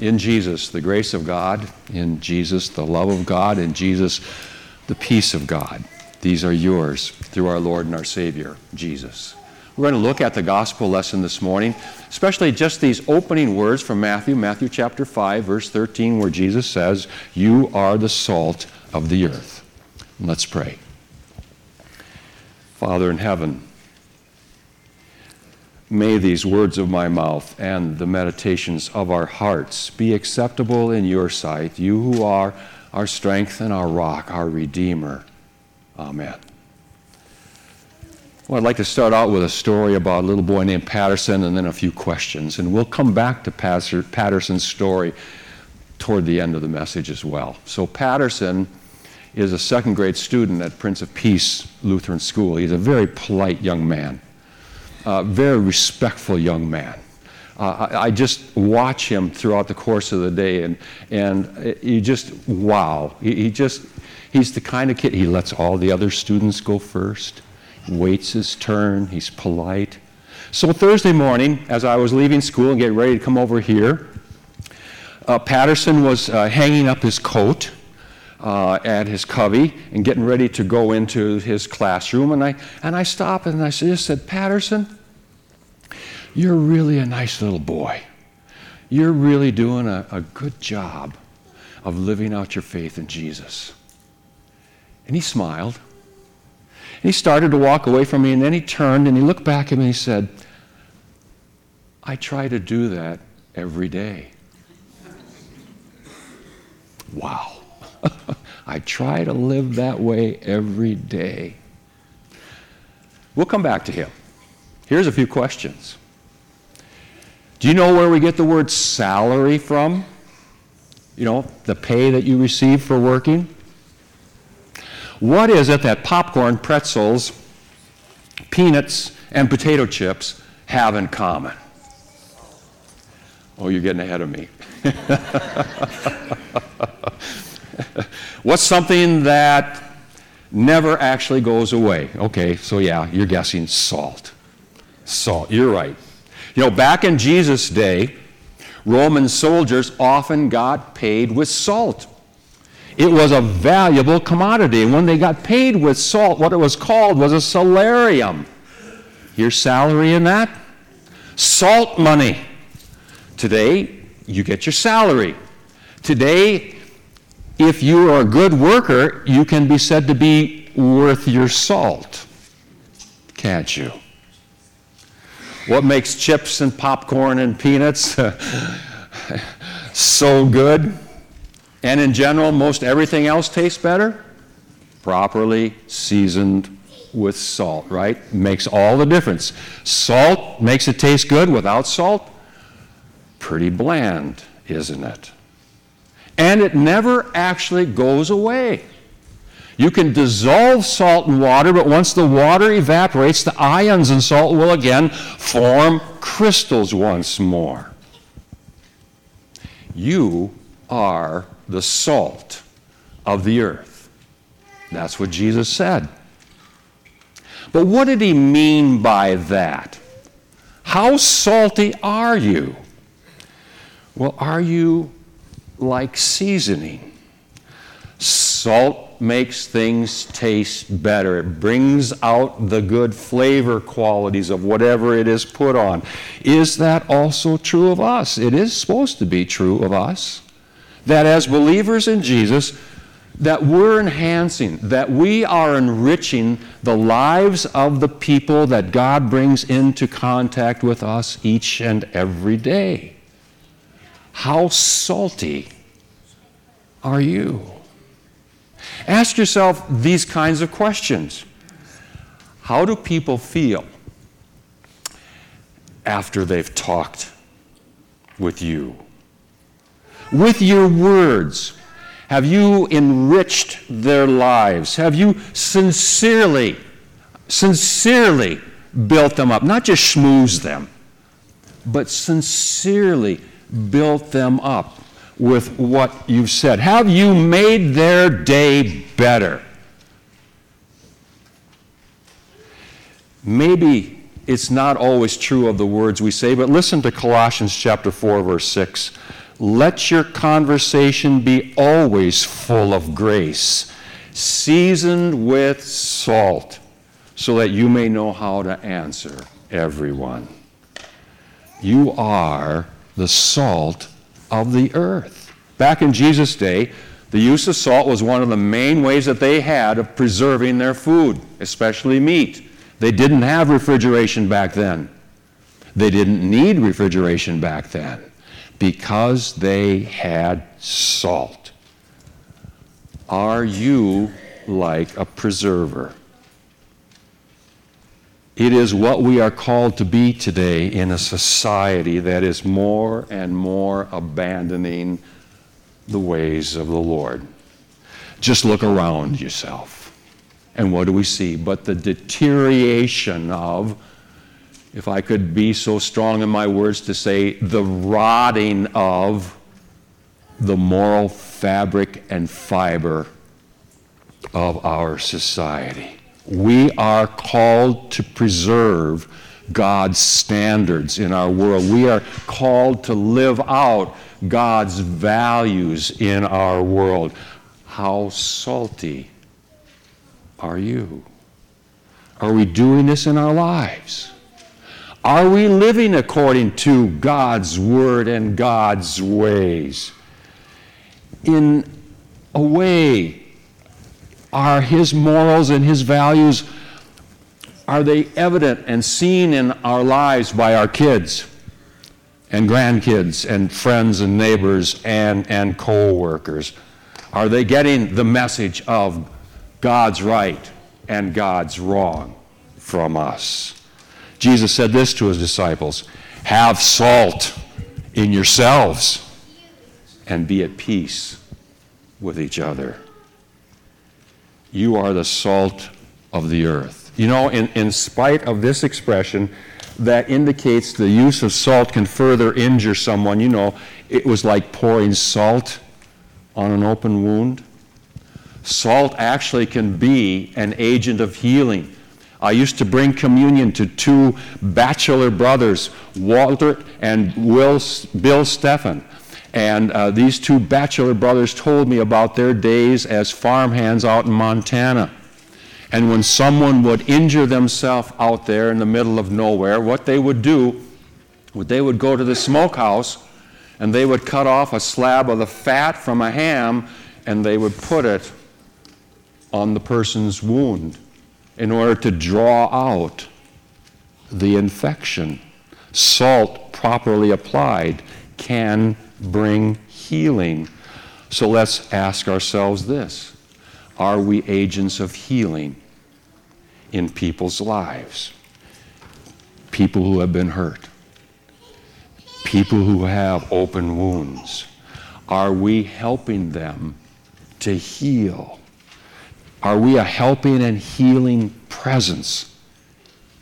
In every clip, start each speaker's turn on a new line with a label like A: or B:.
A: in Jesus, the grace of God, in Jesus, the love of God, in Jesus, the peace of God. These are yours through our Lord and our Savior, Jesus. We're going to look at the gospel lesson this morning, especially just these opening words from Matthew, Matthew chapter 5, verse 13, where Jesus says, You are the salt of the earth. Let's pray. Father in heaven, may these words of my mouth and the meditations of our hearts be acceptable in your sight, you who are our strength and our rock, our Redeemer. Amen. Well, I'd like to start out with a story about a little boy named Patterson and then a few questions. And we'll come back to Patterson's story toward the end of the message as well. So, Patterson is a second grade student at Prince of Peace Lutheran School. He's a very polite young man, a very respectful young man. Uh, I, I, just watch him throughout the course of the day, and, and you just, wow. He, he just, he's the kind of kid, he lets all the other students go first waits his turn, he's polite. So Thursday morning, as I was leaving school and getting ready to come over here, uh, Patterson was uh, hanging up his coat uh, at his cubby and getting ready to go into his classroom. And I, and I stopped and I just said, Patterson, you're really a nice little boy. You're really doing a, a good job of living out your faith in Jesus. And he smiled. And he started to walk away from me, and then he turned and he looked back at me and he said, I try to do that every day. Wow. I try to live that way every day. We'll come back to him. Here's a few questions. Do you know where we get the word salary from? You know, the pay that you receive for working? What is it that popcorn, pretzels, peanuts, and potato chips have in common? Oh, you're getting ahead of me. What's something that never actually goes away? Okay, so yeah, you're guessing salt. Salt, you're right. You know, back in Jesus' day, Roman soldiers often got paid with salt. It was a valuable commodity. And when they got paid with salt, what it was called was a salarium. Your salary in that? Salt money. Today, you get your salary. Today, if you are a good worker, you can be said to be worth your salt. Can't you? What makes chips and popcorn and peanuts uh, so good? And in general, most everything else tastes better? Properly seasoned with salt, right? Makes all the difference. Salt makes it taste good. Without salt, pretty bland, isn't it? And it never actually goes away. You can dissolve salt in water, but once the water evaporates, the ions in salt will again form crystals once more. You are the salt of the earth. That's what Jesus said. But what did he mean by that? How salty are you? Well, are you like seasoning? Salt makes things taste better. It brings out the good flavor qualities of whatever it is put on. Is that also true of us? It is supposed to be true of us that as believers in Jesus, that we're enhancing, that we are enriching the lives of the people that God brings into contact with us each and every day. How salty are you? Ask yourself these kinds of questions. How do people feel after they've talked with you? with your words? Have you enriched their lives? Have you sincerely, sincerely built them up? Not just schmoozed them, but sincerely built them up with what you've said. Have you made their day better? Maybe it's not always true of the words we say, but listen to Colossians chapter 4 verse 6 let your conversation be always full of grace, seasoned with salt, so that you may know how to answer everyone. You are the salt of the earth. Back in Jesus' day, the use of salt was one of the main ways that they had of preserving their food, especially meat. They didn't have refrigeration back then. They didn't need refrigeration back then because they had salt. Are you like a preserver? It is what we are called to be today in a society that is more and more abandoning the ways of the Lord. Just look around yourself. And what do we see? But the deterioration of, if I could be so strong in my words to say, the rotting of the moral fabric and fiber of our society. We are called to preserve God's standards in our world. We are called to live out God's values in our world. How salty are you? Are we doing this in our lives? Are we living according to God's word and God's ways? In a way, are his morals and his values are they evident and seen in our lives by our kids? and grandkids and friends and neighbors and, and co workers? Are they getting the message of God's right and God's wrong from us? Jesus said this to his disciples Have salt in yourselves and be at peace with each other. You are the salt of the earth. You know, in, in spite of this expression, that indicates the use of salt can further injure someone. You know, it was like pouring salt on an open wound. Salt actually can be an agent of healing. I used to bring communion to two bachelor brothers, Walter and Will, Bill Steffen. And uh, these two bachelor brothers told me about their days as farmhands out in Montana. And when someone would injure themselves out there in the middle of nowhere, what they would do, they would go to the smokehouse and they would cut off a slab of the fat from a ham and they would put it on the person's wound in order to draw out the infection. Salt, properly applied, can bring healing. So let's ask ourselves this are we agents of healing in people's lives? People who have been hurt, people who have open wounds. Are we helping them to heal? Are we a helping and healing presence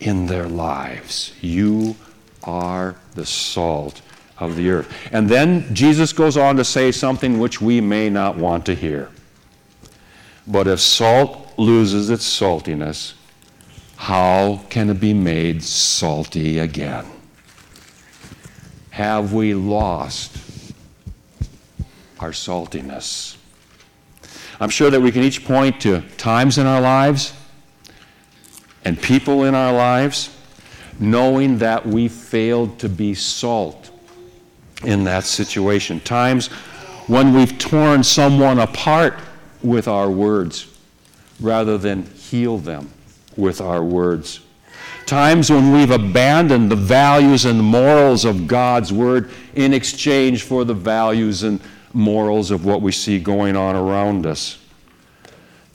A: in their lives? You are the salt of the earth. And then Jesus goes on to say something which we may not want to hear. But if salt loses its saltiness, how can it be made salty again? Have we lost our saltiness? I'm sure that we can each point to times in our lives and people in our lives knowing that we failed to be salt in that situation. Times when we've torn someone apart with our words rather than heal them with our words. Times when we've abandoned the values and morals of God's Word in exchange for the values and morals of what we see going on around us.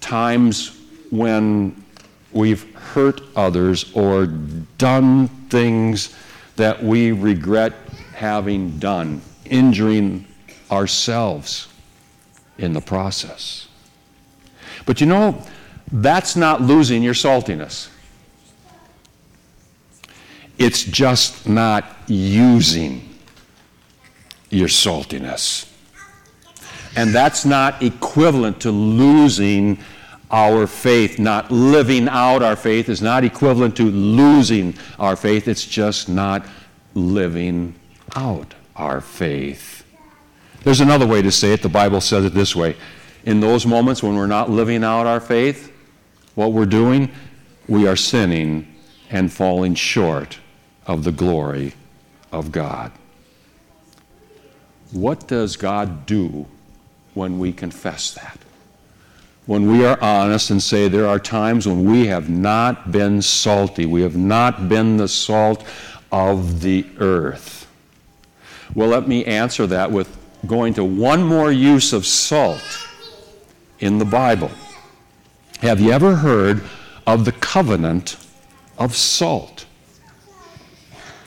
A: Times when we've hurt others or done things that we regret having done, injuring ourselves in the process. But you know, that's not losing your saltiness. It's just not using your saltiness. And that's not equivalent to losing our faith. Not living out our faith is not equivalent to losing our faith. It's just not living out our faith. There's another way to say it. The Bible says it this way. In those moments when we're not living out our faith, what we're doing, we are sinning and falling short of the glory of God. What does God do when we confess that? When we are honest and say there are times when we have not been salty, we have not been the salt of the earth. Well, let me answer that with going to one more use of salt in the Bible. Have you ever heard of the covenant of salt?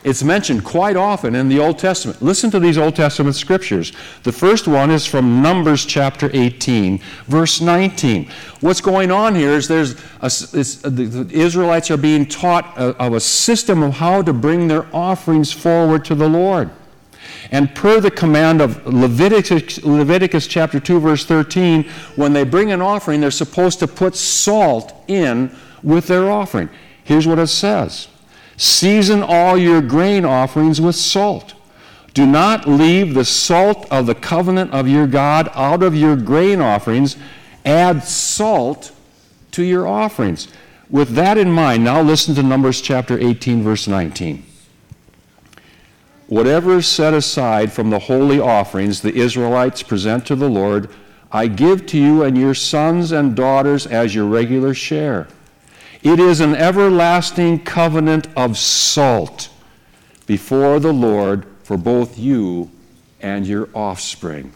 A: It's mentioned quite often in the Old Testament. Listen to these Old Testament scriptures. The first one is from Numbers chapter 18, verse 19. What's going on here is there's a, uh, the Israelites are being taught a, of a system of how to bring their offerings forward to the Lord. And per the command of Leviticus, Leviticus chapter 2, verse 13, when they bring an offering, they're supposed to put salt in with their offering. Here's what it says Season all your grain offerings with salt. Do not leave the salt of the covenant of your God out of your grain offerings. Add salt to your offerings. With that in mind, now listen to Numbers chapter 18, verse 19. Whatever is set aside from the holy offerings the Israelites present to the Lord, I give to you and your sons and daughters as your regular share. It is an everlasting covenant of salt before the Lord for both you and your offspring.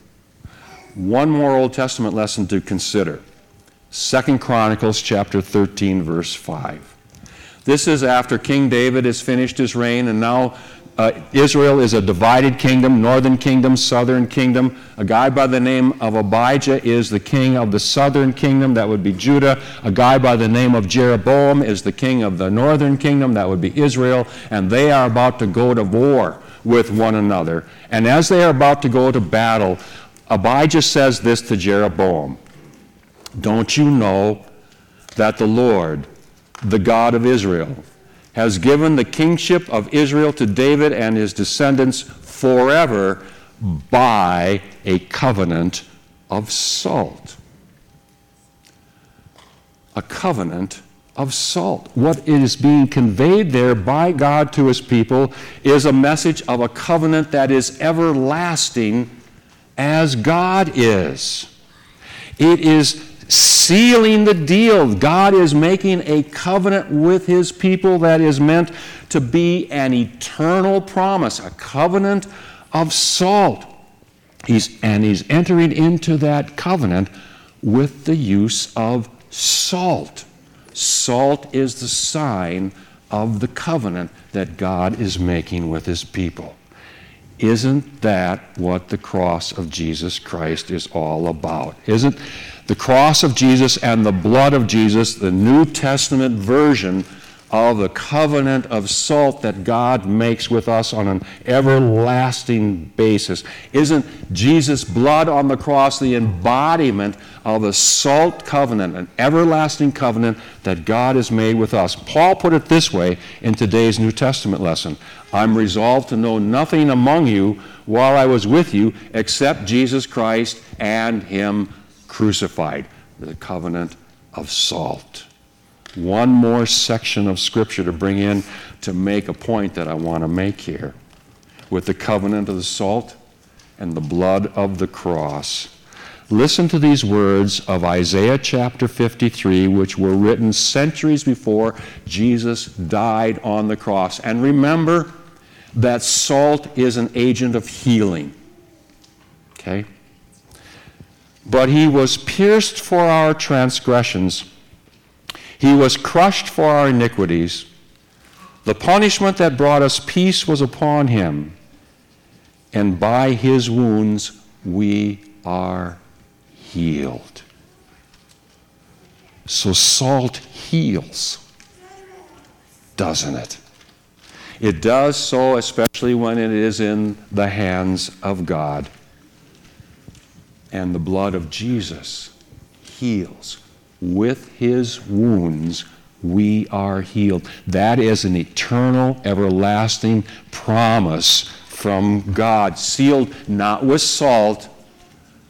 A: One more Old Testament lesson to consider. Second Chronicles chapter 13 verse 5. This is after King David has finished his reign and now uh, Israel is a divided kingdom, northern kingdom, southern kingdom. A guy by the name of Abijah is the king of the southern kingdom, that would be Judah. A guy by the name of Jeroboam is the king of the northern kingdom, that would be Israel. And they are about to go to war with one another. And as they are about to go to battle, Abijah says this to Jeroboam Don't you know that the Lord, the God of Israel, has given the kingship of Israel to David and his descendants forever by a covenant of salt. A covenant of salt. What is being conveyed there by God to his people is a message of a covenant that is everlasting as God is. It is sealing the deal. God is making a covenant with his people that is meant to be an eternal promise, a covenant of salt. He's, and he's entering into that covenant with the use of salt. Salt is the sign of the covenant that God is making with his people. Isn't that what the cross of Jesus Christ is all about? Isn't the cross of Jesus and the blood of Jesus, the New Testament version of the covenant of salt that God makes with us on an everlasting basis. Isn't Jesus' blood on the cross the embodiment of the salt covenant, an everlasting covenant that God has made with us? Paul put it this way in today's New Testament lesson I'm resolved to know nothing among you while I was with you except Jesus Christ and Him crucified, the covenant of salt. One more section of Scripture to bring in to make a point that I want to make here. With the covenant of the salt and the blood of the cross. Listen to these words of Isaiah chapter 53, which were written centuries before Jesus died on the cross. And remember that salt is an agent of healing. Okay? But he was pierced for our transgressions, he was crushed for our iniquities. The punishment that brought us peace was upon him, and by his wounds we are healed. So salt heals, doesn't it? It does so, especially when it is in the hands of God and the blood of Jesus heals. With his wounds, we are healed. That is an eternal, everlasting promise from God, sealed not with salt,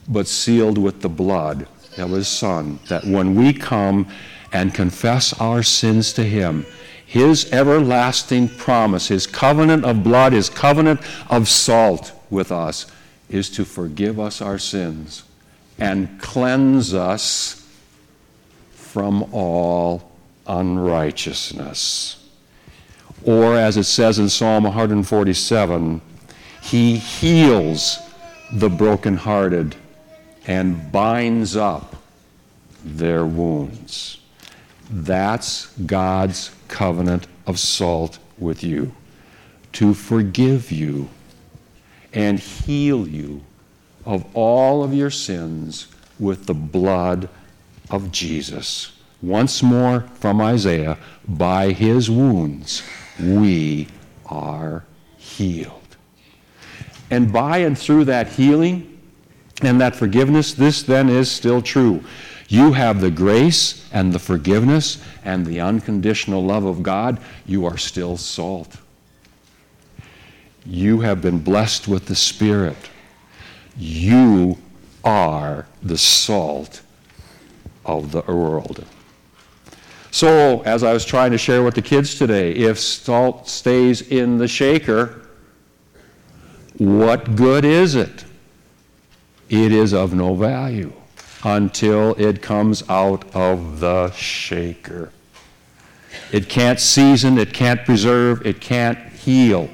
A: but sealed with the blood of his Son, that when we come and confess our sins to him, his everlasting promise, his covenant of blood, his covenant of salt with us, is to forgive us our sins and cleanse us from all unrighteousness. Or, as it says in Psalm 147, he heals the brokenhearted and binds up their wounds. That's God's covenant of salt with you to forgive you and heal you of all of your sins with the blood of Jesus. Once more from Isaiah, by his wounds we are healed. And by and through that healing and that forgiveness, this then is still true. You have the grace and the forgiveness and the unconditional love of God. You are still salt. You have been blessed with the Spirit. You are the salt of the world. So, as I was trying to share with the kids today, if salt stays in the shaker, what good is it? It is of no value until it comes out of the shaker. It can't season, it can't preserve, it can't heal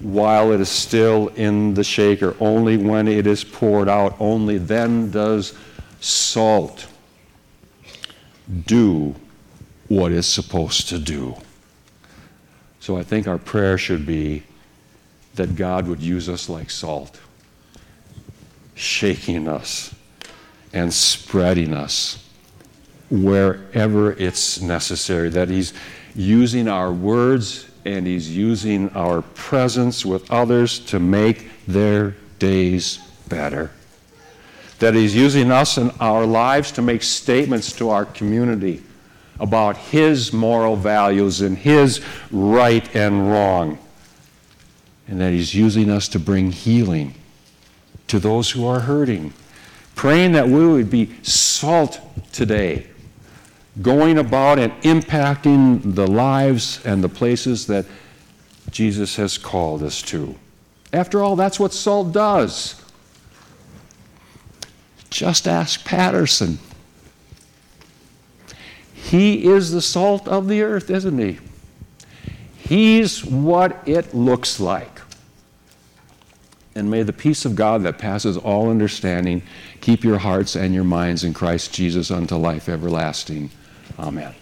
A: while it is still in the shaker. Only when it is poured out, only then does salt do what it's supposed to do. So I think our prayer should be that God would use us like salt, shaking us and spreading us wherever it's necessary, that He's using our words and He's using our presence with others to make their days better. That He's using us and our lives to make statements to our community about His moral values and His right and wrong. And that He's using us to bring healing to those who are hurting. Praying that we would be salt today going about and impacting the lives and the places that Jesus has called us to. After all, that's what salt does. Just ask Patterson. He is the salt of the earth, isn't he? He's what it looks like. And may the peace of God that passes all understanding keep your hearts and your minds in Christ Jesus unto life everlasting. Amen.